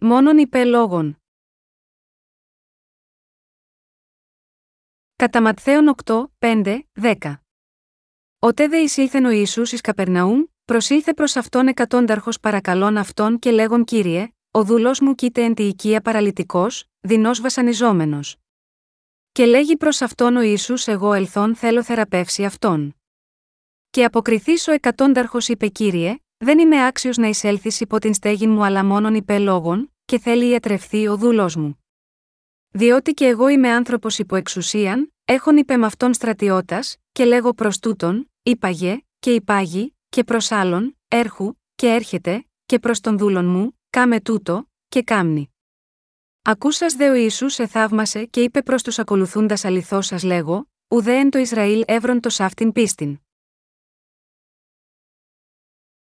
μόνον υπέ λόγων. Κατά Ματθαίον 8, 5, 10. Ότε δε εισήλθεν ο Ιησούς εις Καπερναούμ, προσήλθε προς αυτόν εκατόνταρχος παρακαλών αυτόν και λέγον Κύριε, ο δούλος μου κοίται εν τη οικία παραλυτικός, δεινός βασανιζόμενος. Και λέγει προς αυτόν ο Ιησούς εγώ ελθόν θέλω θεραπεύσει αυτόν. Και αποκριθείς ο εκατόνταρχος είπε Κύριε, δεν είμαι άξιος να εισέλθεις υπό την στέγη μου αλλά μόνον υπέ λόγων, και θέλει ιατρευθεί ο δούλος μου. Διότι και εγώ είμαι άνθρωπος υπό εξουσίαν, έχων υπέ με αυτόν στρατιώτας, και λέγω προς τούτον, είπαγε, και υπάγει, και προς άλλον, έρχου, και έρχεται, και προς τον δούλον μου, κάμε τούτο, και κάμνη. Ακούσας δε ο Ιησούς εθαύμασε και είπε προς τους ακολουθούντας αληθώς σας λέγω, ουδέ εν το Ισραήλ εύρον το σάφτην πίστην.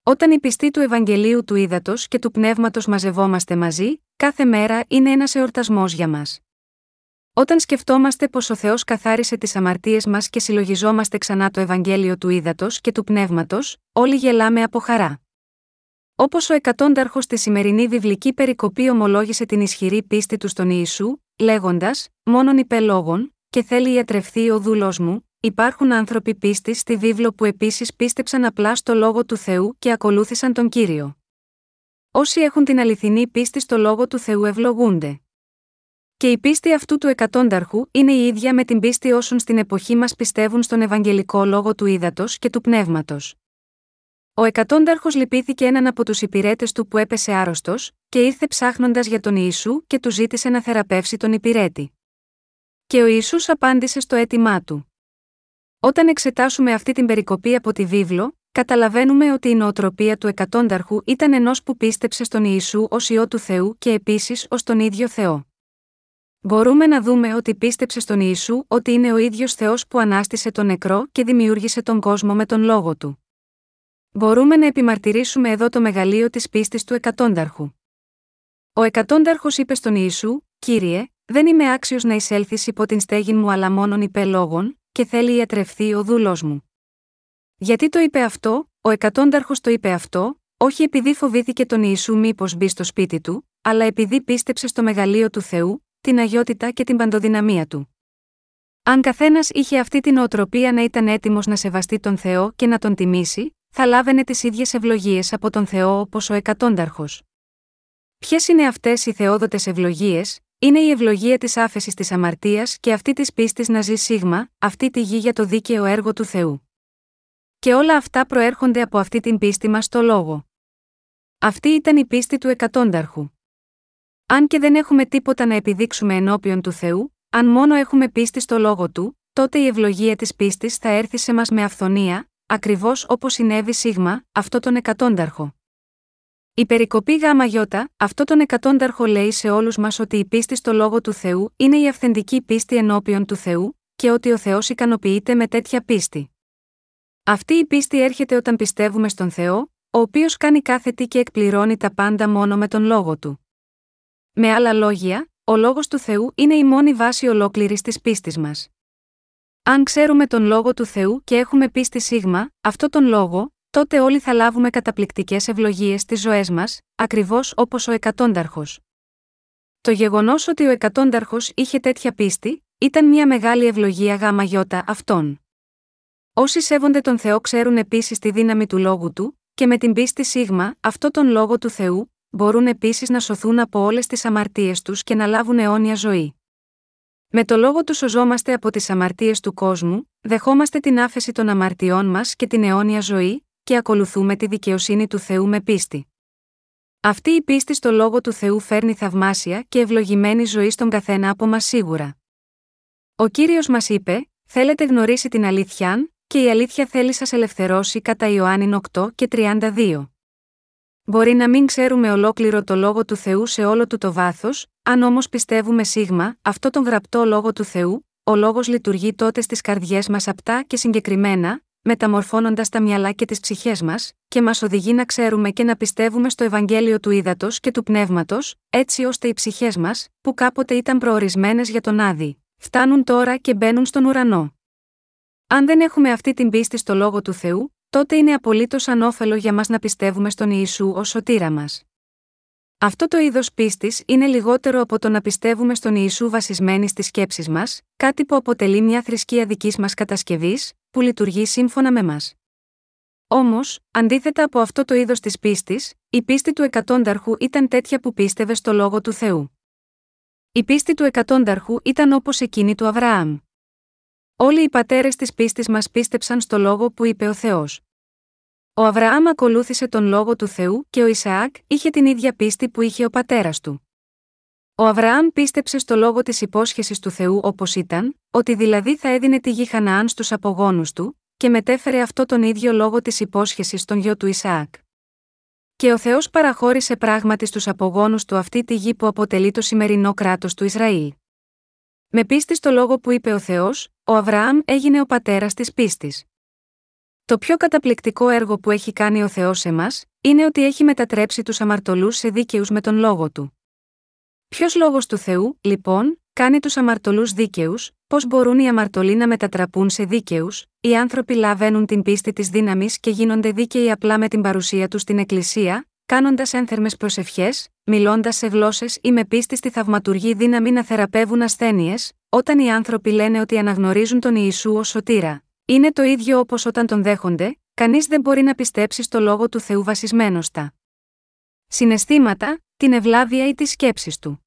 Όταν οι πιστοί του Ευαγγελίου του Ήδατος και του Πνεύματος μαζευόμαστε μαζί, κάθε μέρα είναι ένας εορτασμός για μας. Όταν σκεφτόμαστε πως ο Θεός καθάρισε τις αμαρτίες μας και συλλογιζόμαστε ξανά το Ευαγγέλιο του Ήδατος και του Πνεύματος, όλοι γελάμε από χαρά. Όπως ο εκατόνταρχος στη σημερινή βιβλική περικοπή ομολόγησε την ισχυρή πίστη του στον Ιησού, λέγοντας: Μόνον υπελόγων, και θέλει ιατρευθεί ο δούλος μου, υπάρχουν άνθρωποι πίστης στη βίβλο που επίσης πίστεψαν απλά στο λόγο του Θεού και ακολούθησαν τον κύριο. Όσοι έχουν την αληθινή πίστη στο λόγο του Θεού ευλογούνται. Και η πίστη αυτού του εκατόνταρχου είναι η ίδια με την πίστη όσων στην εποχή μας πιστεύουν στον Ευαγγελικό λόγο του ύδατο και του πνεύματος. Ο εκατόνταρχος λυπήθηκε έναν από τους υπηρέτες του που έπεσε άρρωστος, και ήρθε ψάχνοντας για τον Ιησού και του ζήτησε να θεραπεύσει τον υπηρέτη. Και ο Ισού απάντησε στο αίτημά του. Όταν εξετάσουμε αυτή την περικοπή από τη βίβλο, καταλαβαίνουμε ότι η νοοτροπία του εκατόνταρχου ήταν ενός που πίστεψε στον Ιησού ως ιό του Θεού και επίσης ως τον ίδιο Θεό. Μπορούμε να δούμε ότι πίστεψε στον Ιησού ότι είναι ο ίδιος Θεός που ανάστησε τον νεκρό και δημιούργησε τον κόσμο με τον λόγο του. Μπορούμε να επιμαρτυρήσουμε εδώ το μεγαλείο της πίστης του εκατόνταρχου. Ο εκατόνταρχος είπε στον Ιησού: Κύριε, δεν είμαι άξιος να εισέλθεις υπό την στέγη μου αλλά μόνον υπέ λόγων, και θέλει ιατρευθεί ο δούλος μου. Γιατί το είπε αυτό, ο εκατόνταρχος το είπε αυτό, όχι επειδή φοβήθηκε τον Ιησού μήπως μπει στο σπίτι του, αλλά επειδή πίστεψε στο μεγαλείο του Θεού, την αγιότητα και την παντοδυναμία του. Αν καθένας είχε αυτή την οτροπία να ήταν έτοιμος να σεβαστεί τον Θεό και να τον τιμήσει, θα λάβαινε τις ίδιες ευλογίες από τον Θεό όπως ο εκατόνταρχος. Ποιες είναι αυτές οι θεόδοτες ευλογίες, είναι η ευλογία της άφεσης της αμαρτίας και αυτή της πίστης να ζει σίγμα, αυτή τη γη για το δίκαιο έργο του Θεού. Και όλα αυτά προέρχονται από αυτή την πίστη μας στο λόγο. Αυτή ήταν η πίστη του εκατόνταρχου. Αν και δεν έχουμε τίποτα να επιδείξουμε ενώπιον του Θεού, αν μόνο έχουμε πίστη στο λόγο του, τότε η ευλογία της πίστης θα έρθει σε μας με αυθονία, ακριβώς όπως συνέβη σίγμα, αυτό τον εκατόνταρχο. Η περικοπή γάμα γιώτα, αυτό τον εκατόνταρχο λέει σε όλους μας ότι η πίστη στο λόγο του Θεού είναι η αυθεντική πίστη ενώπιον του Θεού, και ότι ο Θεός ικανοποιείται με τέτοια πίστη. Αυτή η πίστη έρχεται όταν πιστεύουμε στον Θεό, ο οποίος κάνει κάθε τι και εκπληρώνει τα πάντα μόνο με τον λόγο του. Με άλλα λόγια, ο λόγος του Θεού είναι η μόνη βάση ολόκληρης της πίστης μας. Αν ξέρουμε τον λόγο του Θεού και έχουμε πίστη σίγμα, αυτό τον λόγο, τότε όλοι θα λάβουμε καταπληκτικές ευλογίες στις ζωές μας, ακριβώς όπως ο εκατόνταρχος. Το γεγονός ότι ο εκατόνταρχος είχε τέτοια πίστη, ήταν μια μεγάλη ευλογία γάμα γιώτα αυτών. Όσοι σέβονται τον Θεό ξέρουν επίσης τη δύναμη του λόγου του, και με την πίστη σίγμα, αυτό τον λόγο του Θεού, μπορούν επίσης να σωθούν από όλες τις αμαρτίες τους και να λάβουν αιώνια ζωή. Με το λόγο του σωζόμαστε από τις αμαρτίες του κόσμου, δεχόμαστε την άφεση των αμαρτιών μας και την αιώνια ζωή, και ακολουθούμε τη δικαιοσύνη του Θεού με πίστη. Αυτή η πίστη στο λόγο του Θεού φέρνει θαυμάσια και ευλογημένη ζωή στον καθένα από μας σίγουρα. Ο κύριος μας είπε: Θέλετε γνωρίσει την αλήθεια, και η αλήθεια θέλει σας ελευθερώσει κατά Ιωάννη 8 και 32. Μπορεί να μην ξέρουμε ολόκληρο το λόγο του Θεού σε όλο του το βάθος, αν όμως πιστεύουμε σίγμα, αυτό τον γραπτό λόγο του Θεού, ο λόγος λειτουργεί τότε στις καρδιές μας απτά και συγκεκριμένα, μεταμορφώνοντας τα μυαλά και τις ψυχές μας, και μας οδηγεί να ξέρουμε και να πιστεύουμε στο Ευαγγέλιο του Ήδατος και του Πνεύματος, έτσι ώστε οι ψυχές μας, που κάποτε ήταν προορισμένες για τον Άδη, φτάνουν τώρα και μπαίνουν στον ουρανό. Αν δεν έχουμε αυτή την πίστη στο λόγο του Θεού, τότε είναι απολύτως ανώφελο για μας να πιστεύουμε στον Ιησού ως σωτήρα μας. Αυτό το είδος πίστης είναι λιγότερο από το να πιστεύουμε στον Ιησού βασισμένοι στις σκέψεις μας, κάτι που αποτελεί μια θρησκεία δικής μας κατασκευής, που λειτουργεί σύμφωνα με μας. Όμως, αντίθετα από αυτό το είδος της πίστης, η πίστη του εκατόνταρχου ήταν τέτοια που πίστευε στο λόγο του Θεού. Η πίστη του εκατόνταρχου ήταν όπως εκείνη του Αβραάμ. Όλοι οι πατέρες της πίστης μας πίστεψαν στο λόγο που είπε ο Θεός. Ο Αβραάμ ακολούθησε τον λόγο του Θεού και ο Ισαάκ είχε την ίδια πίστη που είχε ο πατέρας του. Ο Αβραάμ πίστεψε στο λόγο της υπόσχεσης του Θεού όπως ήταν, ότι δηλαδή θα έδινε τη γη Χαναάν στους απογόνους του, και μετέφερε αυτό τον ίδιο λόγο της υπόσχεσης στον γιο του Ισαάκ. Και ο Θεός παραχώρησε πράγματι στους απογόνους του αυτή τη γη που αποτελεί το σημερινό κράτος του Ισραήλ. Με πίστη στο λόγο που είπε ο Θεός, ο Αβραάμ έγινε ο πατέρας της πίστης. Το πιο καταπληκτικό έργο που έχει κάνει ο Θεός σε μας, είναι ότι έχει μετατρέψει τους αμαρτωλούς σε δίκαιους με τον λόγο του. Ποιος λόγος του Θεού, λοιπόν, κάνει τους αμαρτωλούς δίκαιους, πώς μπορούν οι αμαρτωλοί να μετατραπούν σε δίκαιους, οι άνθρωποι λαβαίνουν την πίστη της δύναμης και γίνονται δίκαιοι απλά με την παρουσία τους στην Εκκλησία, κάνοντας ένθερμες προσευχές, μιλώντας σε γλώσσες ή με πίστη στη θαυματουργή δύναμη να θεραπεύουν ασθένειες, όταν οι άνθρωποι λένε ότι αναγνωρίζουν τον Ιησού ως σωτήρα. Είναι το ίδιο όπως όταν τον δέχονται, κανείς δεν μπορεί να πιστέψει στο λόγο του Θεού βασισμένος στα συναισθήματα, την ευλάβεια ή τις σκέψεις του.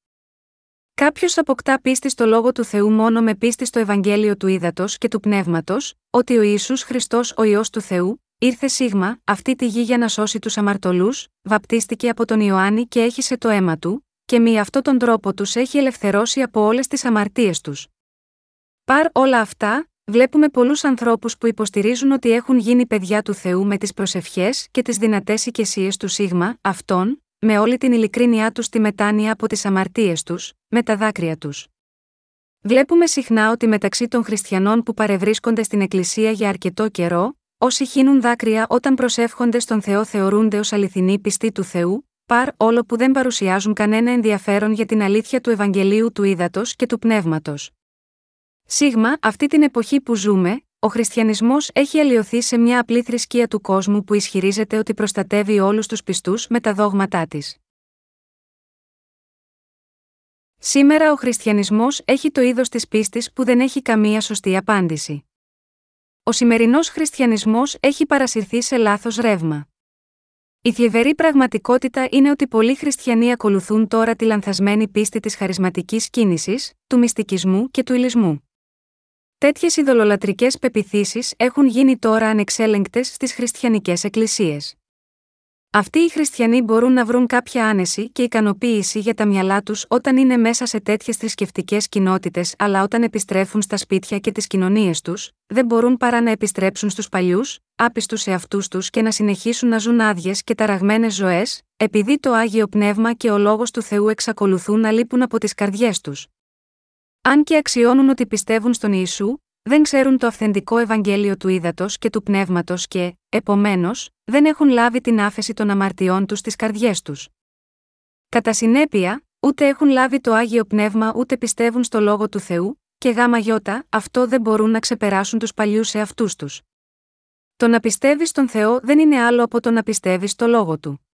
Κάποιος αποκτά πίστη στο λόγο του Θεού μόνο με πίστη στο Ευαγγέλιο του Ήδατος και του Πνεύματος, ότι ο Ιησούς Χριστός, ο ιό του Θεού, ήρθε σίγμα, αυτή τη γη για να σώσει τους αμαρτωλούς, βαπτίστηκε από τον Ιωάννη και έχισε το αίμα του, και με αυτόν τον τρόπο τους έχει ελευθερώσει από όλες τις αμαρτίες τους. Παρ όλα αυτά, βλέπουμε πολλούς ανθρώπους που υποστηρίζουν ότι έχουν γίνει παιδιά του Θεού με τις προσευχές και τις δυνατές οικεσίες του Σίγμα, αυτών, με όλη την ειλικρίνειά τους στη μετάνοια από τις αμαρτίες τους, με τα δάκρυα τους. Βλέπουμε συχνά ότι μεταξύ των χριστιανών που παρευρίσκονται στην Εκκλησία για αρκετό καιρό, όσοι χύνουν δάκρυα όταν προσεύχονται στον Θεό θεωρούνται ως αληθινοί πιστοί του Θεού, παρ όλο που δεν παρουσιάζουν κανένα ενδιαφέρον για την αλήθεια του Ευαγγελίου του Ήδατος και του Πνεύματος. Σίγμα, αυτή την εποχή που ζούμε, ο χριστιανισμός έχει αλλοιωθεί σε μια απλή θρησκεία του κόσμου που ισχυρίζεται ότι προστατεύει όλους τους πιστούς με τα δόγματά της. Σήμερα ο χριστιανισμός έχει το είδος της πίστης που δεν έχει καμία σωστή απάντηση. Ο σημερινός χριστιανισμός έχει παρασυρθεί σε λάθος ρεύμα. Η θλιβερή πραγματικότητα είναι ότι πολλοί χριστιανοί ακολουθούν τώρα τη λανθασμένη πίστη της χαρισματικής κίνησης, του μυστικισμού και του ηλισμού. Τέτοιες ειδωλολατρικές πεπιθήσεις έχουν γίνει τώρα ανεξέλεγκτες στις χριστιανικές εκκλησίες. Αυτοί οι χριστιανοί μπορούν να βρουν κάποια άνεση και ικανοποίηση για τα μυαλά τους όταν είναι μέσα σε τέτοιες θρησκευτικές κοινότητες, αλλά όταν επιστρέφουν στα σπίτια και τις κοινωνίες τους, δεν μπορούν παρά να επιστρέψουν στους παλιούς, άπιστους εαυτούς τους και να συνεχίσουν να ζουν άδειες και ταραγμένες ζωές, επειδή το άγιο πνεύμα και ο λόγος του Θεού εξακολουθούν να λείπουν από τις καρδιές τους. Αν και αξιώνουν ότι πιστεύουν στον Ιησού, δεν ξέρουν το αυθεντικό Ευαγγέλιο του ύδατο και του πνεύματος και, επομένως, δεν έχουν λάβει την άφεση των αμαρτιών τους στις καρδιές τους. Κατά συνέπεια, ούτε έχουν λάβει το άγιο πνεύμα ούτε πιστεύουν στο λόγο του Θεού, και γάμα γιώτα, αυτό δεν μπορούν να ξεπεράσουν τους παλιούς εαυτούς τους. Το να πιστεύεις στον Θεό δεν είναι άλλο από το να πιστεύεις στο λόγο του.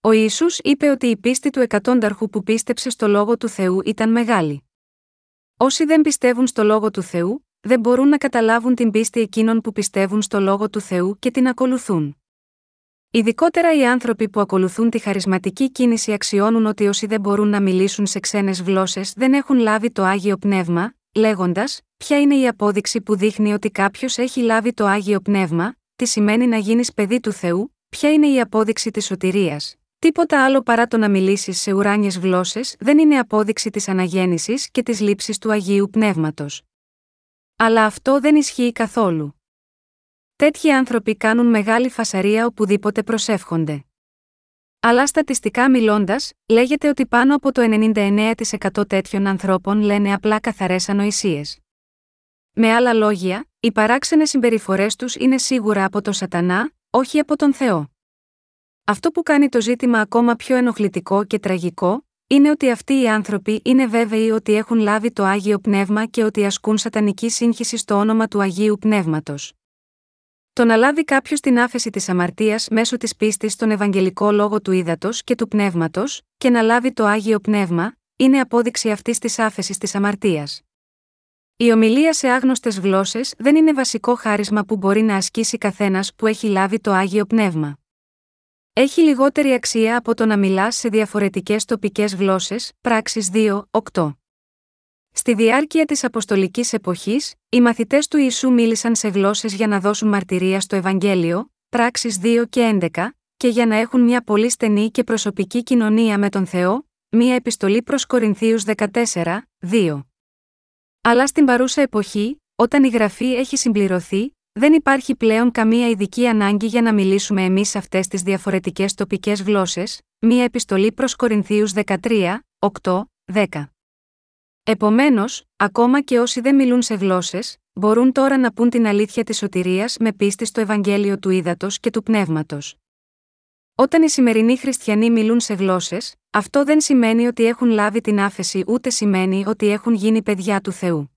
Ο Ισού είπε ότι η πίστη του εκατόνταρχου που πίστεψε στο λόγο του Θεού ήταν μεγάλη. Όσοι δεν πιστεύουν στο λόγο του Θεού, δεν μπορούν να καταλάβουν την πίστη εκείνων που πιστεύουν στο λόγο του Θεού και την ακολουθούν. Ειδικότερα οι άνθρωποι που ακολουθούν τη χαρισματική κίνηση αξιώνουν ότι όσοι δεν μπορούν να μιλήσουν σε ξένες γλώσσες δεν έχουν λάβει το άγιο πνεύμα, λέγοντας: Ποια είναι η απόδειξη που δείχνει ότι κάποιος έχει λάβει το άγιο πνεύμα, τι σημαίνει να γίνεις παιδί του Θεού, ποια είναι η απόδειξη της σωτηρίας, Τίποτα άλλο παρά το να μιλήσεις σε ουράνιες γλώσσες δεν είναι απόδειξη της αναγέννησης και της λήψης του Αγίου Πνεύματος. Αλλά αυτό δεν ισχύει καθόλου. Τέτοιοι άνθρωποι κάνουν μεγάλη φασαρία οπουδήποτε προσεύχονται. Αλλά στατιστικά μιλώντας, λέγεται ότι πάνω από το 99% τέτοιων ανθρώπων λένε απλά καθαρές ανοησίες. Με άλλα λόγια, οι παράξενες συμπεριφορές τους είναι σίγουρα από τον Σατανά, όχι από τον Θεό. Αυτό που κάνει το ζήτημα ακόμα πιο ενοχλητικό και τραγικό, είναι ότι αυτοί οι άνθρωποι είναι βέβαιοι ότι έχουν λάβει το Άγιο Πνεύμα και ότι ασκούν σατανική σύγχυση στο όνομα του Αγίου Πνεύματος. Το να λάβει κάποιος την άφεση της αμαρτίας μέσω της πίστης στον Ευαγγελικό λόγο του ύδατο και του πνεύματος, και να λάβει το άγιο πνεύμα, είναι απόδειξη αυτής της άφεσης της αμαρτίας. Η ομιλία σε άγνωστες γλώσσες δεν είναι βασικό χάρισμα που μπορεί να ασκήσει καθένας που έχει λάβει το άγιο πνεύμα. Έχει λιγότερη αξία από το να μιλάς σε διαφορετικές τοπικές γλώσσες, πράξεις 2, 8. Στη διάρκεια της Αποστολικής εποχής, οι μαθητές του Ιησού μίλησαν σε γλώσσες για να δώσουν μαρτυρία στο Ευαγγέλιο, πράξεις 2 και 11, και για να έχουν μια πολύ στενή και προσωπική κοινωνία με τον Θεό, μια επιστολή προς Κορινθίους 14, 2. Αλλά στην παρούσα εποχή, όταν η γραφή έχει συμπληρωθεί, δεν υπάρχει πλέον καμία ειδική ανάγκη για να μιλήσουμε εμείς αυτές τις διαφορετικές τοπικές γλώσσες, μία επιστολή προς Κορινθίους 13, 8, 10. Επομένως, ακόμα και όσοι δεν μιλούν σε γλώσσες, μπορούν τώρα να πούν την αλήθεια της σωτηρίας με πίστη στο Ευαγγέλιο του Ήδατος και του Πνεύματος. Όταν οι σημερινοί χριστιανοί μιλούν σε γλώσσες, αυτό δεν σημαίνει ότι έχουν λάβει την άφεση ούτε σημαίνει ότι έχουν γίνει παιδιά του Θεού.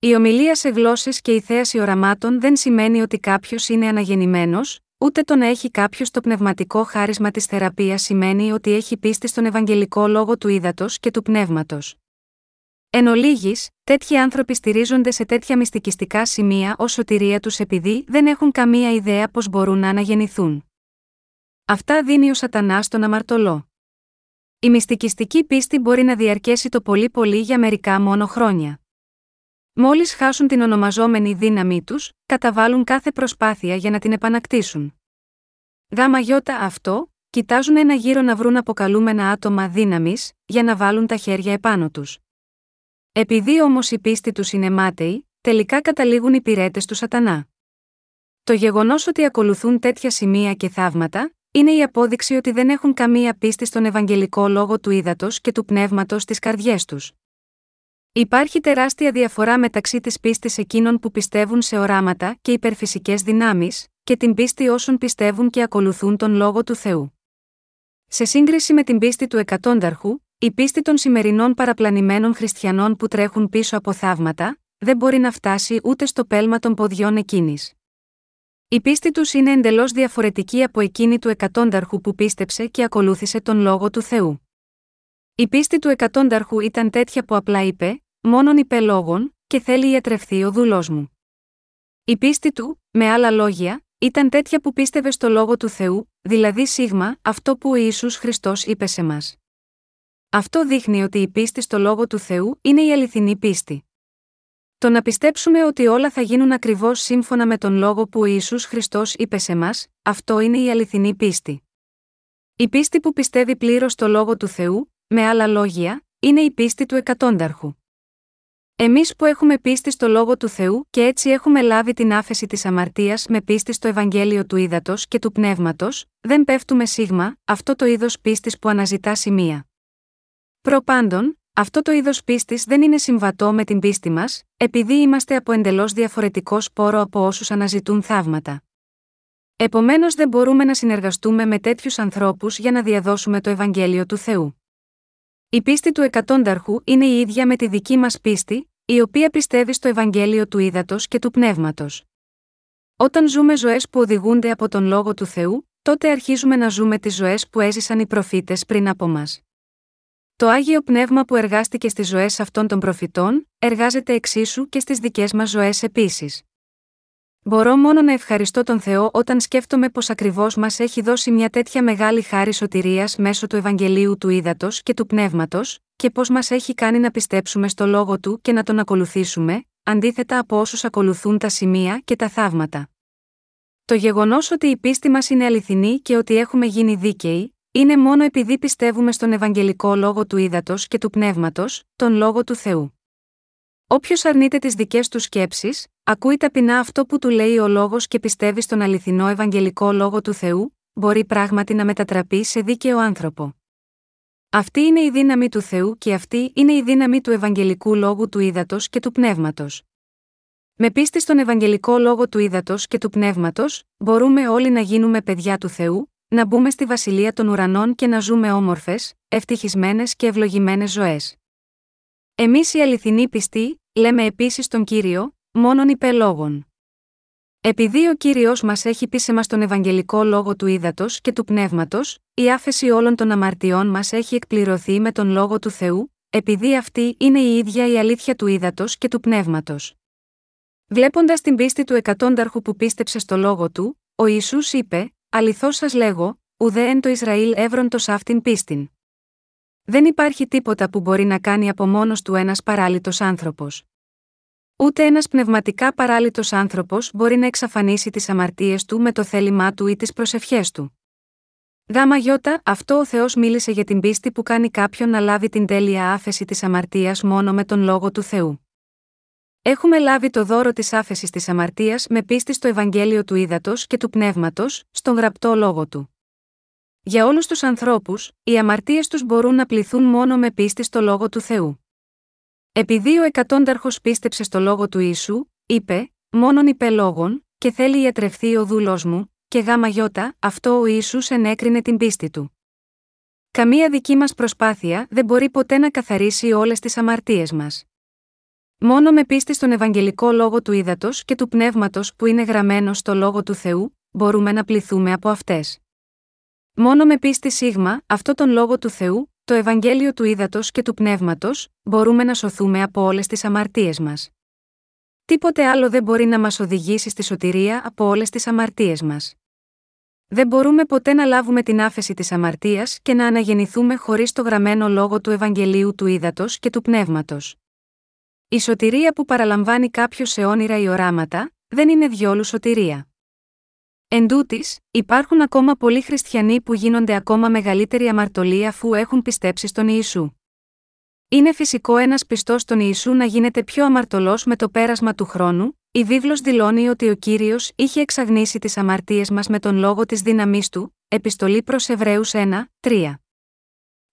Η ομιλία σε γλώσσες και η θέαση οραμάτων δεν σημαίνει ότι κάποιος είναι αναγεννημένος, ούτε το να έχει κάποιος το πνευματικό χάρισμα της θεραπείας σημαίνει ότι έχει πίστη στον Ευαγγελικό λόγο του ύδατο και του πνεύματος. Εν ολίγης, τέτοιοι άνθρωποι στηρίζονται σε τέτοια μυστικιστικά σημεία ως σωτηρία τους επειδή δεν έχουν καμία ιδέα πώς μπορούν να αναγεννηθούν. Αυτά δίνει ο Σατανάς στον αμαρτωλό. Η μυστικιστική πίστη μπορεί να διαρκέσει το πολύ πολύ για μερικά μόνο χρόνια. Μόλις χάσουν την ονομαζόμενη δύναμή τους, καταβάλουν κάθε προσπάθεια για να την επανακτήσουν. Γάμα γιώτα αυτό, κοιτάζουν ένα γύρο να βρουν αποκαλούμενα άτομα δύναμης, για να βάλουν τα χέρια επάνω τους. Επειδή όμως η πίστη τους είναι μάταιη, τελικά καταλήγουν οι πυρέτες του Σατανά. Το γεγονός ότι ακολουθούν τέτοια σημεία και θαύματα, είναι η απόδειξη ότι δεν έχουν καμία πίστη στον Ευαγγελικό λόγο του ύδατος και του πνεύματος στις καρδιές τους. Υπάρχει τεράστια διαφορά μεταξύ της πίστης εκείνων που πιστεύουν σε οράματα και υπερφυσικές δυνάμεις, και την πίστη όσων πιστεύουν και ακολουθούν τον λόγο του Θεού. Σε σύγκριση με την πίστη του εκατόνταρχου, η πίστη των σημερινών παραπλανημένων χριστιανών που τρέχουν πίσω από θαύματα, δεν μπορεί να φτάσει ούτε στο πέλμα των ποδιών εκείνης. Η πίστη τους είναι εντελώς διαφορετική από εκείνη του εκατόνταρχου που πίστεψε και ακολούθησε τον λόγο του Θεού. Η πίστη του εκατόνταρχου ήταν τέτοια που απλά είπε: Μόνον είπε λόγων, και θέλει ιατρευθεί ο δούλό μου. Η πίστη του, με άλλα λόγια, ήταν τέτοια που πίστευε στο λόγο του Θεού, δηλαδή σίγμα, αυτό που ο Ιησούς Χριστός είπε σε μας. Αυτό δείχνει ότι η πίστη στο λόγο του Θεού είναι η αληθινή πίστη. Το να πιστέψουμε ότι όλα θα γίνουν ακριβώς σύμφωνα με τον λόγο που ο Ιησούς Χριστός είπε σε μας, αυτό είναι η αληθινή πίστη. Η πίστη που πιστεύει πλήρως στο λόγο του Θεού, με άλλα λόγια, είναι η πίστη του εκατόνταρχου. Εμείς που έχουμε πίστη στο λόγο του Θεού και έτσι έχουμε λάβει την άφεση της αμαρτίας με πίστη στο Ευαγγέλιο του ύδατο και του πνεύματος, δεν πέφτουμε σίγμα, αυτό το είδος πίστης που αναζητά σημεία. Προπάντων, αυτό το είδος πίστης δεν είναι συμβατό με την πίστη μας, επειδή είμαστε από εντελώς διαφορετικός σπόρο από όσους αναζητούν θαύματα. Επομένως δεν μπορούμε να συνεργαστούμε με τέτοιους ανθρώπους για να διαδώσουμε το Ευαγγέλιο του Θεού. Η πίστη του εκατόνταρχου είναι η ίδια με τη δική μας πίστη, η οποία πιστεύει στο Ευαγγέλιο του ύδατο και του πνεύματος. Όταν ζούμε ζωές που οδηγούνται από τον λόγο του Θεού, τότε αρχίζουμε να ζούμε τις ζωές που έζησαν οι προφήτες πριν από μας. Το άγιο πνεύμα που εργάστηκε στις ζωές αυτών των προφητών, εργάζεται εξίσου και στις δικές μας ζωές επίσης. Μπορώ μόνο να ευχαριστώ τον Θεό όταν σκέφτομαι πως ακριβώς μας έχει δώσει μια τέτοια μεγάλη χάρη σωτηρίας μέσω του Ευαγγελίου του Ήδατος και του Πνεύματος, και πώ μας έχει κάνει να πιστέψουμε στο λόγο του και να τον ακολουθήσουμε, αντίθετα από όσους ακολουθούν τα σημεία και τα θαύματα. Το γεγονός ότι η πίστη μας είναι αληθινή και ότι έχουμε γίνει δίκαιοι, είναι μόνο επειδή πιστεύουμε στον Ευαγγελικό λόγο του Ήδατος και του Πνεύματος, τον λόγο του Θεού. Όποιος αρνείται τις δικές του σκέψεις, ακούει ταπεινά αυτό που του λέει ο λόγος και πιστεύει στον αληθινό Ευαγγελικό λόγο του Θεού, μπορεί πράγματι να μετατραπεί σε δίκαιο άνθρωπο. Αυτή είναι η δύναμη του Θεού και αυτή είναι η δύναμη του Ευαγγελικού λόγου του Ήδατος και του Πνεύματος. Με πίστη στον Ευαγγελικό λόγο του Ήδατος και του Πνεύματος, μπορούμε όλοι να γίνουμε παιδιά του Θεού, να μπούμε στη βασιλεία των ουρανών και να ζούμε όμορφες, ευτυχισμένες και ευλογημένες ζωές. Εμείς οι αληθινοί πιστοί, λέμε επίσης τον κύριο, μόνον υπελόγων. Επειδή ο κύριος μας έχει πει σε μα τον Ευαγγελικό λόγο του ύδατο και του πνεύματος, η άφεση όλων των αμαρτιών μας έχει εκπληρωθεί με τον λόγο του Θεού, επειδή αυτή είναι η ίδια η αλήθεια του ύδατο και του πνεύματος. Βλέποντας την πίστη του εκατόνταρχου που πίστεψε στο λόγο του, ο Ισού είπε: Αληθώς σας λέγω, ουδέ εν το Ισραήλ εύροντο αυτήν πίστην. Δεν υπάρχει τίποτα που μπορεί να κάνει από μόνος του ένας παράλυτος άνθρωπος. Ούτε ένας πνευματικά παράλυτος άνθρωπος μπορεί να εξαφανίσει τις αμαρτίες του με το θέλημά του ή τις προσευχές του. Γάμα γιώτα, αυτό ο Θεός μίλησε για την πίστη που κάνει κάποιον να λάβει την τέλεια άφεση της αμαρτίας μόνο με τον λόγο του Θεού. Έχουμε λάβει το δώρο της άφεσης της αμαρτίας με πίστη στο Ευαγγέλιο του Ήδατος και του Πνεύματος, στον γραπτό λόγο του. Για όλους τους ανθρώπους, οι αμαρτίες τους μπορούν να πληθούν μόνο με πίστη στο λόγο του Θεού. Επειδή ο εκατόνταρχος πίστεψε στο λόγο του Ιησού, είπε: Μόνον είπε λόγων, και θέλει ιατρευθεί ο δούλος μου, και γάμα γιώτα, αυτό ο Ιησούς ενέκρινε την πίστη του. Καμία δική μας προσπάθεια δεν μπορεί ποτέ να καθαρίσει όλες τις αμαρτίες μας. Μόνο με πίστη στον Ευαγγελικό λόγο του ύδατο και του πνεύματος που είναι γραμμένο στο λόγο του Θεού, μπορούμε να πληθούμε από αυτές. Μόνο με πίστη σίγμα, αυτό τον λόγο του Θεού, το Ευαγγέλιο του ύδατο και του πνεύματος, μπορούμε να σωθούμε από όλες τις αμαρτίες μας. Τίποτε άλλο δεν μπορεί να μας οδηγήσει στη σωτηρία από όλες τις αμαρτίες μας. Δεν μπορούμε ποτέ να λάβουμε την άφεση της αμαρτίας και να αναγεννηθούμε χωρίς το γραμμένο λόγο του Ευαγγελίου του ύδατο και του πνεύματος. Η σωτηρία που παραλαμβάνει κάποιος σε όνειρα ή οράματα, δεν είναι διόλου σωτηρία. Εν τούτης, υπάρχουν ακόμα πολλοί χριστιανοί που γίνονται ακόμα μεγαλύτερη αμαρτωλοί αφού έχουν πιστέψει στον Ιησού. Είναι φυσικό ένας πιστός στον Ιησού να γίνεται πιο αμαρτωλός με το πέρασμα του χρόνου, η βίβλος δηλώνει ότι ο κύριος είχε εξαγνίσει τις αμαρτίες μας με τον λόγο της δύναμή του, επιστολή προς Εβραίους 1, 3.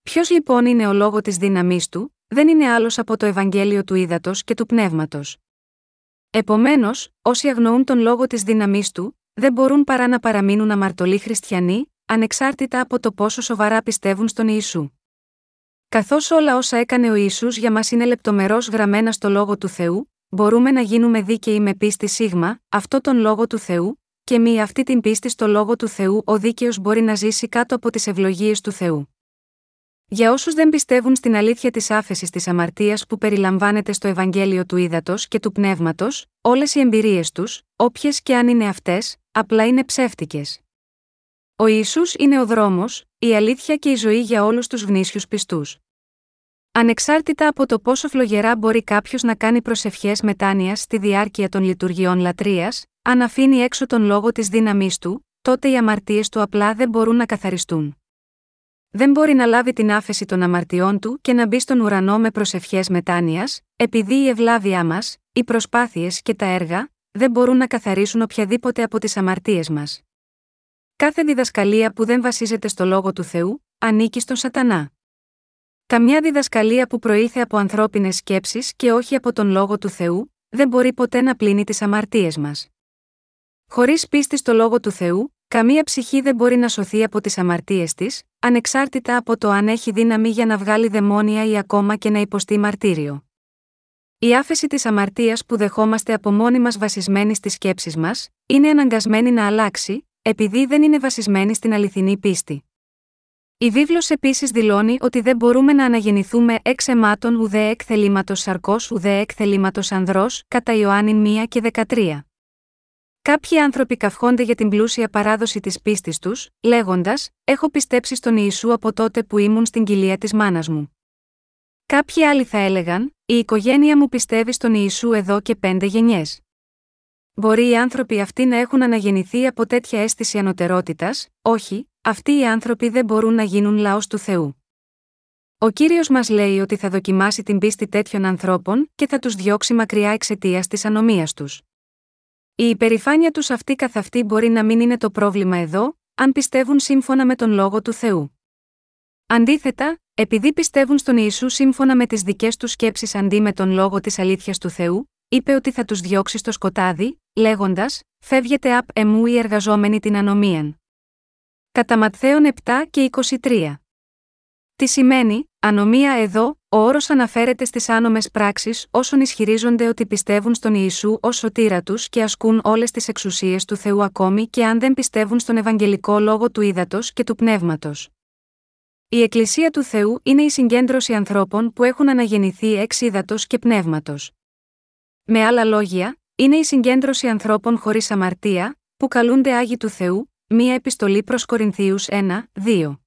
Ποιος λοιπόν είναι ο λόγο της δύναμής του, δεν είναι άλλος από το Ευαγγέλιο του ύδατο και του πνεύματος. Επομένως, όσοι αγνοούν τον λόγο της δύναμής του, δεν μπορούν παρά να παραμείνουν αμαρτωλοί χριστιανοί, ανεξάρτητα από το πόσο σοβαρά πιστεύουν στον Ιησού. Καθώς όλα όσα έκανε ο Ισού για μας είναι λεπτομερώς γραμμένα στο λόγο του Θεού, μπορούμε να γίνουμε δίκαιοι με πίστη σίγμα, αυτό τον λόγο του Θεού, και μη αυτή την πίστη στο λόγο του Θεού ο δίκαιος μπορεί να ζήσει κάτω από τις ευλογίες του Θεού. Για όσους δεν πιστεύουν στην αλήθεια της άφεσης της αμαρτίας που περιλαμβάνεται στο Ευαγγέλιο του Ήδατος και του Πνεύματος, όλες οι εμπειρίες τους, όποιες και αν είναι αυτές, απλά είναι ψεύτικες. Ο Ιησούς είναι ο δρόμος, η αλήθεια και η ζωή για όλους τους γνήσιους πιστούς. Ανεξάρτητα από το πόσο φλογερά μπορεί κάποιος να κάνει προσευχές μετάνοια στη διάρκεια των λειτουργιών λατρείας, αν αφήνει έξω τον λόγο της δύναμής του, τότε οι αμαρτίες του απλά δεν μπορούν να καθαριστούν δεν μπορεί να λάβει την άφεση των αμαρτιών του και να μπει στον ουρανό με προσευχές μετάνοιας, επειδή η ευλάβειά μας, οι προσπάθειες και τα έργα, δεν μπορούν να καθαρίσουν οποιαδήποτε από τις αμαρτίες μας. Κάθε διδασκαλία που δεν βασίζεται στο λόγο του Θεού, ανήκει στον Σατανά. Καμιά διδασκαλία που προήλθε από ανθρώπινες σκέψεις και όχι από τον λόγο του Θεού, δεν μπορεί ποτέ να πλύνει τις αμαρτίες μας. Χωρίς πίστη στο λόγο του Θεού, Καμία ψυχή δεν μπορεί να σωθεί από τις αμαρτίες της, ανεξάρτητα από το αν έχει δύναμη για να βγάλει δαιμόνια ή ακόμα και να υποστεί μαρτύριο. Η άφεση της αμαρτίας που δεχόμαστε από μόνοι μας βασισμένη στις σκέψεις μας, είναι αναγκασμένη να αλλάξει, επειδή δεν είναι βασισμένη στην αληθινή πίστη. Η βίβλος επίσης δηλώνει ότι δεν μπορούμε να αναγεννηθούμε εξ αιμάτων ουδέ εκ θελήματος σαρκός ουδέ εκ θελήματος ανδρός, κατά Ιωάννη 1 και 13. Κάποιοι άνθρωποι καυχόνται για την πλούσια παράδοση της πίστης τους, λέγοντας: Έχω πιστέψει στον Ιησού από τότε που ήμουν στην κοιλία της μάνας μου. Κάποιοι άλλοι θα έλεγαν: Η οικογένεια μου πιστεύει στον Ιησού εδώ και πέντε γενιές. Μπορεί οι άνθρωποι αυτοί να έχουν αναγεννηθεί από τέτοια αίσθηση ανωτερότητας, όχι, αυτοί οι άνθρωποι δεν μπορούν να γίνουν λαός του Θεού. Ο κύριος μας λέει ότι θα δοκιμάσει την πίστη τέτοιων ανθρώπων και θα τους διώξει μακριά εξαιτίας της ανομίας τους. Η υπερηφάνεια τους αυτή καθ' αυτή μπορεί να μην είναι το πρόβλημα εδώ, αν πιστεύουν σύμφωνα με τον λόγο του Θεού. Αντίθετα, επειδή πιστεύουν στον Ιησού σύμφωνα με τις δικές τους σκέψεις αντί με τον λόγο της αλήθειας του Θεού, είπε ότι θα τους διώξει στο σκοτάδι, λέγοντας: Φεύγετε απ' εμού οι εργαζόμενοι την ανομίαν. Κατά Ματθαίων 7 και 23. Τι σημαίνει, ανομία εδώ, ο όρος αναφέρεται στις άνομες πράξεις όσων ισχυρίζονται ότι πιστεύουν στον Ιησού ως σωτήρα τους και ασκούν όλες τις εξουσίες του Θεού ακόμη και αν δεν πιστεύουν στον Ευαγγελικό λόγο του ύδατος και του πνεύματος. Η Εκκλησία του Θεού είναι η συγκέντρωση ανθρώπων που έχουν αναγεννηθεί εξ ύδατο και πνεύματος. Με άλλα λόγια, είναι η συγκέντρωση ανθρώπων χωρίς αμαρτία, που καλούνται Άγιοι του Θεού, μία επιστολή προς Κορινθίους 1, 2.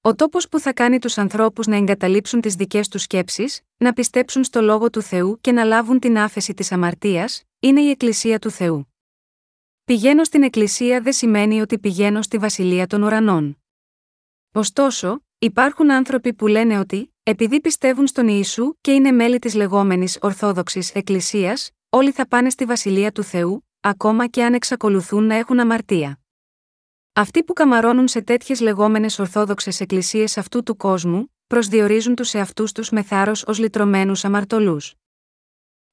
Ο τόπος που θα κάνει τους ανθρώπους να εγκαταλείψουν τις δικές τους σκέψεις, να πιστέψουν στο λόγο του Θεού και να λάβουν την άφεση της αμαρτίας, είναι η Εκκλησία του Θεού. Πηγαίνω στην Εκκλησία δεν σημαίνει ότι πηγαίνω στη Βασιλεία των Ουρανών. Ωστόσο, υπάρχουν άνθρωποι που λένε ότι, επειδή πιστεύουν στον Ιησού και είναι μέλη της λεγόμενης Ορθόδοξης Εκκλησίας, όλοι θα πάνε στη Βασιλεία του Θεού, ακόμα και αν εξακολουθούν να έχουν αμαρτία. Αυτοί που καμαρώνουν σε τέτοιες λεγόμενες Ορθόδοξες Εκκλησίες αυτού του κόσμου, προσδιορίζουν τους εαυτούς τους με θάρρος ως λυτρωμένους αμαρτωλούς.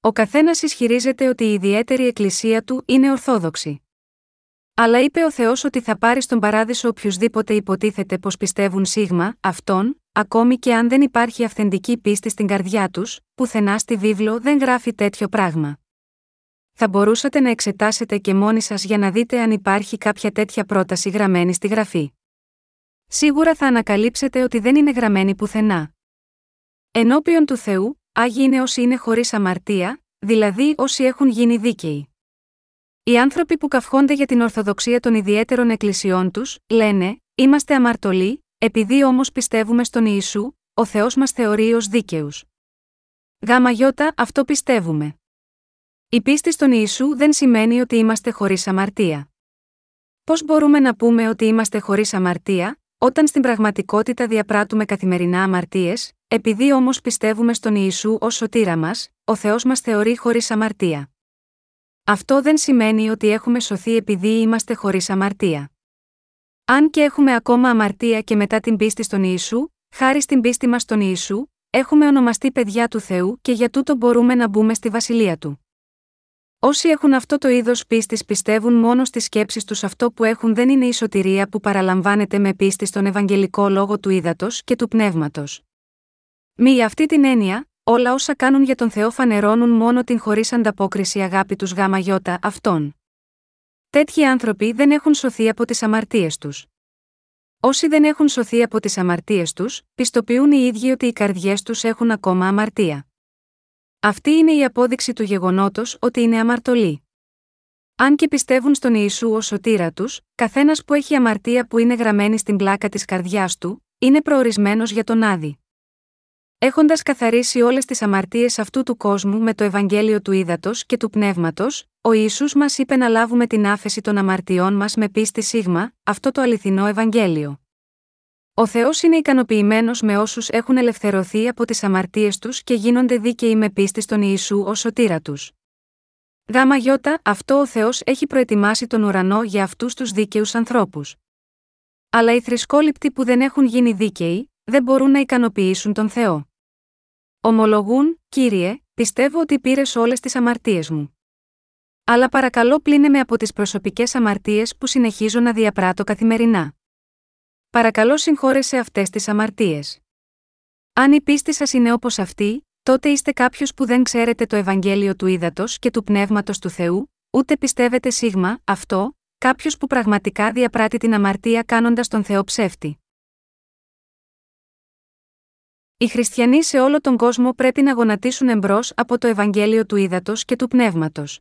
Ο καθένας ισχυρίζεται ότι η ιδιαίτερη Εκκλησία του είναι Ορθόδοξη. Αλλά είπε ο Θεός ότι θα πάρει στον παράδεισο οποιουσδήποτε υποτίθεται πως πιστεύουν σίγμα, αυτόν, ακόμη και αν δεν υπάρχει αυθεντική πίστη στην καρδιά τους, πουθενά στη βίβλο δεν γράφει τέτοιο πράγμα. Θα μπορούσατε να εξετάσετε και μόνοι σας για να δείτε αν υπάρχει κάποια τέτοια πρόταση γραμμένη στη γραφή. Σίγουρα θα ανακαλύψετε ότι δεν είναι γραμμένη πουθενά. Ενώπιον του Θεού, Άγιοι είναι όσοι είναι χωρίς αμαρτία, δηλαδή όσοι έχουν γίνει δίκαιοι. Οι άνθρωποι που καυχόνται για την Ορθοδοξία των ιδιαίτερων εκκλησιών τους, λένε: Είμαστε αμαρτωλοί, επειδή όμως πιστεύουμε στον Ιησού, ο Θεός μας θεωρεί ως δίκαιους. Γάμα γιώτα, αυτό πιστεύουμε. Η πίστη στον Ιησού δεν σημαίνει ότι είμαστε χωρίς αμαρτία. Πώς μπορούμε να πούμε ότι είμαστε χωρίς αμαρτία, όταν στην πραγματικότητα διαπράττουμε καθημερινά αμαρτίες, επειδή όμως πιστεύουμε στον Ιησού ως σωτήρα μας, ο Θεός μας θεωρεί χωρίς αμαρτία. Αυτό δεν σημαίνει ότι έχουμε σωθεί επειδή είμαστε χωρίς αμαρτία. Αν και έχουμε ακόμα αμαρτία και μετά την πίστη στον Ιησού, χάρη στην πίστη μας στον Ιησού, έχουμε ονομαστεί παιδιά του Θεού και για τούτο μπορούμε να μπούμε στη βασιλεία του. Όσοι έχουν αυτό το είδος πίστης πιστεύουν μόνο στις σκέψεις τους αυτό που έχουν δεν είναι η σωτηρία που παραλαμβάνεται με πίστη στον Ευαγγελικό λόγο του ύδατο και του πνεύματος. Μη αυτή την έννοια, όλα όσα κάνουν για τον Θεό φανερώνουν μόνο την χωρίς ανταπόκριση αγάπη τους γάμα γιώτα αυτών. Τέτοιοι άνθρωποι δεν έχουν σωθεί από τις αμαρτίες τους. Όσοι δεν έχουν σωθεί από τις αμαρτίες τους, πιστοποιούν οι ίδιοι ότι οι καρδιές τους έχουν ακόμα αμαρτία. Αυτή είναι η απόδειξη του γεγονότος ότι είναι αμαρτωλοί. Αν και πιστεύουν στον Ιησού ως σωτήρα τους, καθένας που έχει αμαρτία που είναι γραμμένη στην πλάκα της καρδιάς του, είναι προορισμένος για τον άδη. Έχοντας καθαρίσει όλες τις αμαρτίες αυτού του κόσμου με το Ευαγγέλιο του Ήδατος και του Πνεύματος, ο Ιησούς μας είπε να λάβουμε την άφεση των αμαρτιών μας με πίστη σίγμα, αυτό το αληθινό Ευαγγέλιο. Ο Θεός είναι ικανοποιημένος με όσους έχουν ελευθερωθεί από τις αμαρτίες τους και γίνονται δίκαιοι με πίστη στον Ιησού ως σωτήρα τους. Γάμα γιώτα, αυτό ο Θεός έχει προετοιμάσει τον ουρανό για αυτούς τους δίκαιους ανθρώπους. Αλλά οι θρησκόληπτοι που δεν έχουν γίνει δίκαιοι, δεν μπορούν να ικανοποιήσουν τον Θεό. Ομολογούν, κύριε, πιστεύω ότι πήρες όλες τις αμαρτίες μου. Αλλά παρακαλώ πλύνε με από τις προσωπικές αμαρτίες που συνεχίζω να διαπράττω καθημερινά. Παρακαλώ συγχώρεσε αυτές τις αμαρτίες. Αν η πίστη σας είναι όπως αυτή, τότε είστε κάποιος που δεν ξέρετε το Ευαγγέλιο του ύδατο και του πνεύματος του Θεού, ούτε πιστεύετε σίγμα, αυτό, κάποιος που πραγματικά διαπράττει την αμαρτία κάνοντας τον Θεό ψεύτη. Οι χριστιανοί σε όλο τον κόσμο πρέπει να γονατίσουν εμπρός από το Ευαγγέλιο του ύδατο και του πνεύματος.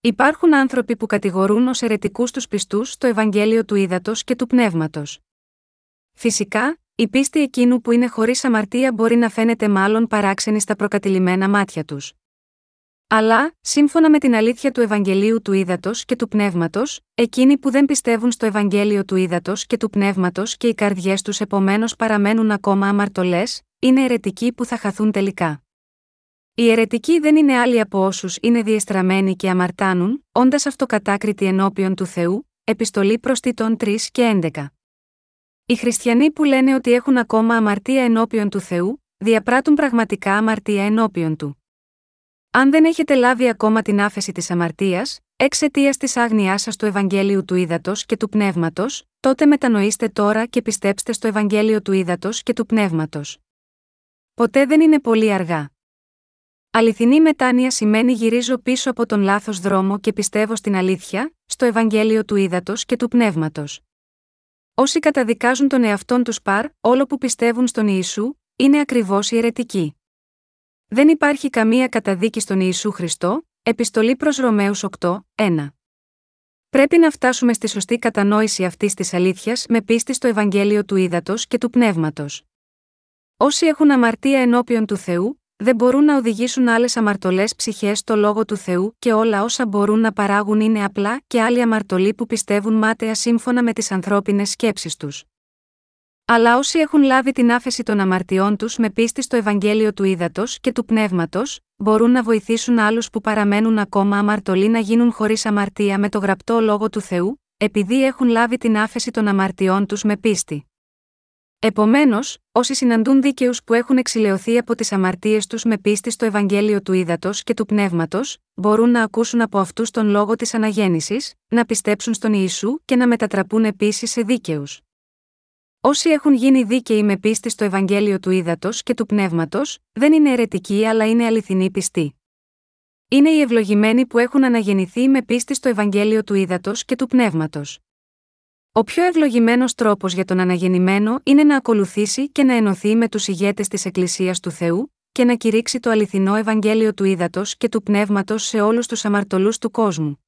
Υπάρχουν άνθρωποι που κατηγορούν ως αιρετικούς τους πιστούς το Ευαγγέλιο του ύδατο και του πνεύματος. Φυσικά, η πίστη εκείνου που είναι χωρίς αμαρτία μπορεί να φαίνεται μάλλον παράξενη στα προκατηλημένα μάτια τους. Αλλά, σύμφωνα με την αλήθεια του Ευαγγελίου του Ήδατος και του Πνεύματος, εκείνοι που δεν πιστεύουν στο Ευαγγέλιο του Ήδατος και του Πνεύματος και οι καρδιές τους επομένως παραμένουν ακόμα αμαρτωλές, είναι αιρετικοί που θα χαθούν τελικά. Οι αιρετικοί δεν είναι άλλοι από όσους είναι διεστραμμένοι και αμαρτάνουν, όντας αυτοκατάκριτοι ενώπιον του Θεού, επιστολή προς Τιτών 3 και 11. Οι χριστιανοί που λένε ότι έχουν ακόμα αμαρτία ενώπιον του Θεού, διαπράττουν πραγματικά αμαρτία ενώπιον του. Αν δεν έχετε λάβει ακόμα την άφεση της αμαρτίας, εξαιτία της άγνοιά σας του Ευαγγέλιου του Ήδατος και του Πνεύματος, τότε μετανοήστε τώρα και πιστέψτε στο Ευαγγέλιο του Ήδατος και του Πνεύματος. Ποτέ δεν είναι πολύ αργά. Αληθινή μετάνοια σημαίνει γυρίζω πίσω από τον λάθος δρόμο και πιστεύω στην αλήθεια, στο Ευαγγέλιο του Ήδατος και του Πνεύματος. Όσοι καταδικάζουν τον εαυτόν τους παρ, όλο που πιστεύουν στον Ιησού, είναι ακριβώς οι αιρετικοί. Δεν υπάρχει καμία καταδίκη στον Ιησού Χριστό, επιστολή προς Ρωμαίους 8, 1. Πρέπει να φτάσουμε στη σωστή κατανόηση αυτής της αλήθειας με πίστη στο Ευαγγέλιο του Ήδατος και του Πνεύματος. Όσοι έχουν αμαρτία ενώπιον του Θεού, δεν μπορούν να οδηγήσουν άλλες αμαρτωλές ψυχές στο λόγο του Θεού και όλα όσα μπορούν να παράγουν είναι απλά και άλλοι αμαρτωλοί που πιστεύουν μάταια σύμφωνα με τις ανθρώπινες σκέψεις τους. Αλλά όσοι έχουν λάβει την άφεση των αμαρτιών τους με πίστη στο Ευαγγέλιο του Ήδατος και του Πνεύματος, μπορούν να βοηθήσουν άλλους που παραμένουν ακόμα αμαρτωλοί να γίνουν χωρίς αμαρτία με το γραπτό λόγο του Θεού, επειδή έχουν λάβει την άφεση των αμαρτιών τους με πίστη. Επομένως, όσοι συναντούν δίκαιους που έχουν εξηλαιωθεί από τις αμαρτίες τους με πίστη στο Ευαγγέλιο του Ήδατος και του Πνεύματος, μπορούν να ακούσουν από αυτούς τον λόγο της αναγέννησης, να πιστέψουν στον Ιησού και να μετατραπούν επίσης σε δίκαιους. Όσοι έχουν γίνει δίκαιοι με πίστη στο Ευαγγέλιο του Ήδατος και του Πνεύματος, δεν είναι αιρετικοί αλλά είναι αληθινοί πιστοί. Είναι οι ευλογημένοι που έχουν αναγεννηθεί με πίστη στο Ευαγγέλιο του Ήδατος και του Πνεύματος. Ο πιο ευλογημένος τρόπος για τον αναγεννημένο είναι να ακολουθήσει και να ενωθεί με τους ηγέτες της Εκκλησίας του Θεού, και να κηρύξει το αληθινό Ευαγγέλιο του Ήδατος και του Πνεύματος σε όλους τους αμαρτωλούς του κόσμου.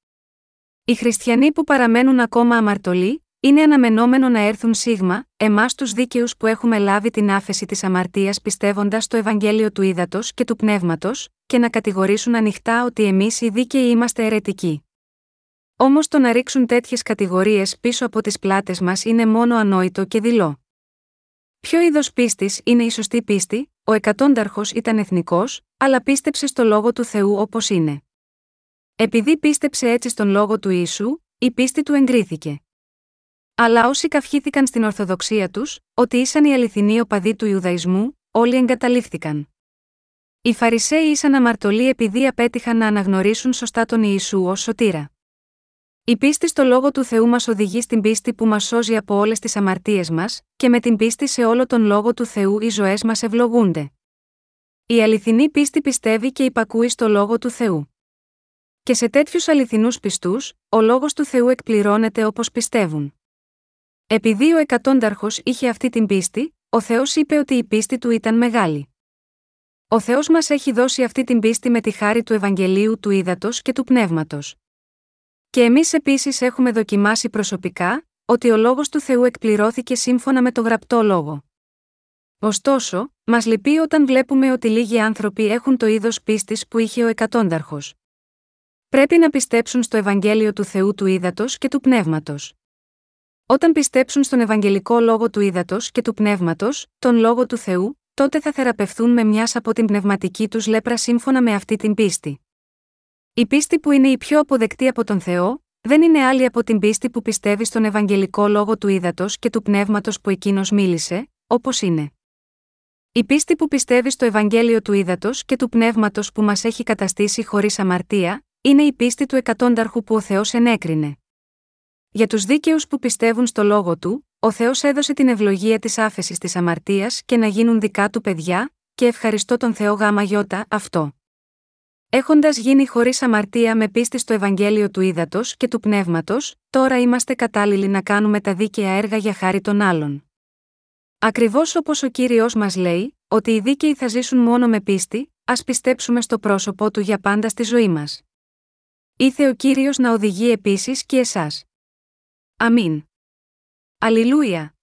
Οι χριστιανοί που παραμένουν ακόμα αμαρτωλοί, είναι αναμενόμενο να έρθουν σίγμα, εμάς τους δίκαιους που έχουμε λάβει την άφεση της αμαρτίας πιστεύοντας στο Ευαγγέλιο του Ήδατος και του Πνεύματος, και να κατηγορήσουν ανοιχτά ότι εμείς οι δίκαιοι είμαστε αιρετικοί. Όμως το να ρίξουν τέτοιες κατηγορίες πίσω από τις πλάτες μας είναι μόνο ανόητο και δειλό. Ποιο είδος πίστης είναι η σωστή πίστη, ο εκατόνταρχος ήταν εθνικός, αλλά πίστεψε στο λόγο του Θεού όπως είναι. Επειδή πίστεψε έτσι στον λόγο του Ιησού, η πίστη του εγκρίθηκε. Αλλά όσοι καυχήθηκαν στην Ορθοδοξία τους, ότι ήσαν οι αληθινοί οπαδοί του Ιουδαϊσμού, όλοι εγκαταλείφθηκαν. Οι Φαρισαίοι ήσαν αμαρτωλοί επειδή απέτυχαν να αναγνωρίσουν σωστά τον Ιησού ως σωτήρα. Η πίστη στο λόγο του Θεού μας οδηγεί στην πίστη που μας σώζει από όλες τις αμαρτίες μας, και με την πίστη σε όλο τον λόγο του Θεού οι ζωές μας ευλογούνται. Η αληθινή πίστη πιστεύει και υπακούει στο λόγο του Θεού. Και σε τέτοιους αληθινούς πιστούς, ο λόγος του Θεού εκπληρώνεται όπως πιστεύουν. Επειδή ο εκατόνταρχος είχε αυτή την πίστη, ο Θεός είπε ότι η πίστη του ήταν μεγάλη. Ο Θεός μας έχει δώσει αυτή την πίστη με τη χάρη του Ευαγγελίου του Ήδατος και του Πνεύματος. Και εμείς επίσης έχουμε δοκιμάσει προσωπικά, ότι ο λόγος του Θεού εκπληρώθηκε σύμφωνα με το γραπτό λόγο. Ωστόσο, μας λυπεί όταν βλέπουμε ότι λίγοι άνθρωποι έχουν το είδος πίστης που είχε ο εκατόνταρχος. Πρέπει να πιστέψουν στο Ευαγγέλιο του Θεού του Ήδατος και του Πνεύματος. Όταν πιστέψουν στον Ευαγγελικό λόγο του Ήδατο και του Πνεύματος, τον λόγο του Θεού, τότε θα θεραπευθούν με μιας από την πνευματική τους λέπρα σύμφωνα με αυτή την πίστη. Η πίστη που είναι η πιο αποδεκτή από τον Θεό, δεν είναι άλλη από την πίστη που πιστεύει στον Ευαγγελικό λόγο του Ήδατο και του Πνεύματος που εκείνος μίλησε, όπως είναι. Η πίστη που πιστεύει στο Ευαγγέλιο του Ήδατο και του Πνεύματος που μας έχει καταστήσει χωρίς αμαρτία, είναι η πίστη του εκατόνταρχου που ο Θεός ενέκρινε. Για τους δίκαιους που πιστεύουν στο λόγο του, ο Θεός έδωσε την ευλογία της άφεσης της αμαρτίας και να γίνουν δικά του παιδιά, και ευχαριστώ τον Θεό γάμα γιώτα αυτό. Έχοντας γίνει χωρίς αμαρτία με πίστη στο Ευαγγέλιο του Ήδατος και του Πνεύματος, τώρα είμαστε κατάλληλοι να κάνουμε τα δίκαια έργα για χάρη των άλλων. Ακριβώς όπως ο κύριος μας λέει, ότι οι δίκαιοι θα ζήσουν μόνο με πίστη, ας πιστέψουμε στο πρόσωπό του για πάντα στη ζωή μας. Ήθε ο κύριος να οδηγεί επίσης και εσάς. Αμήν. Αλληλούια.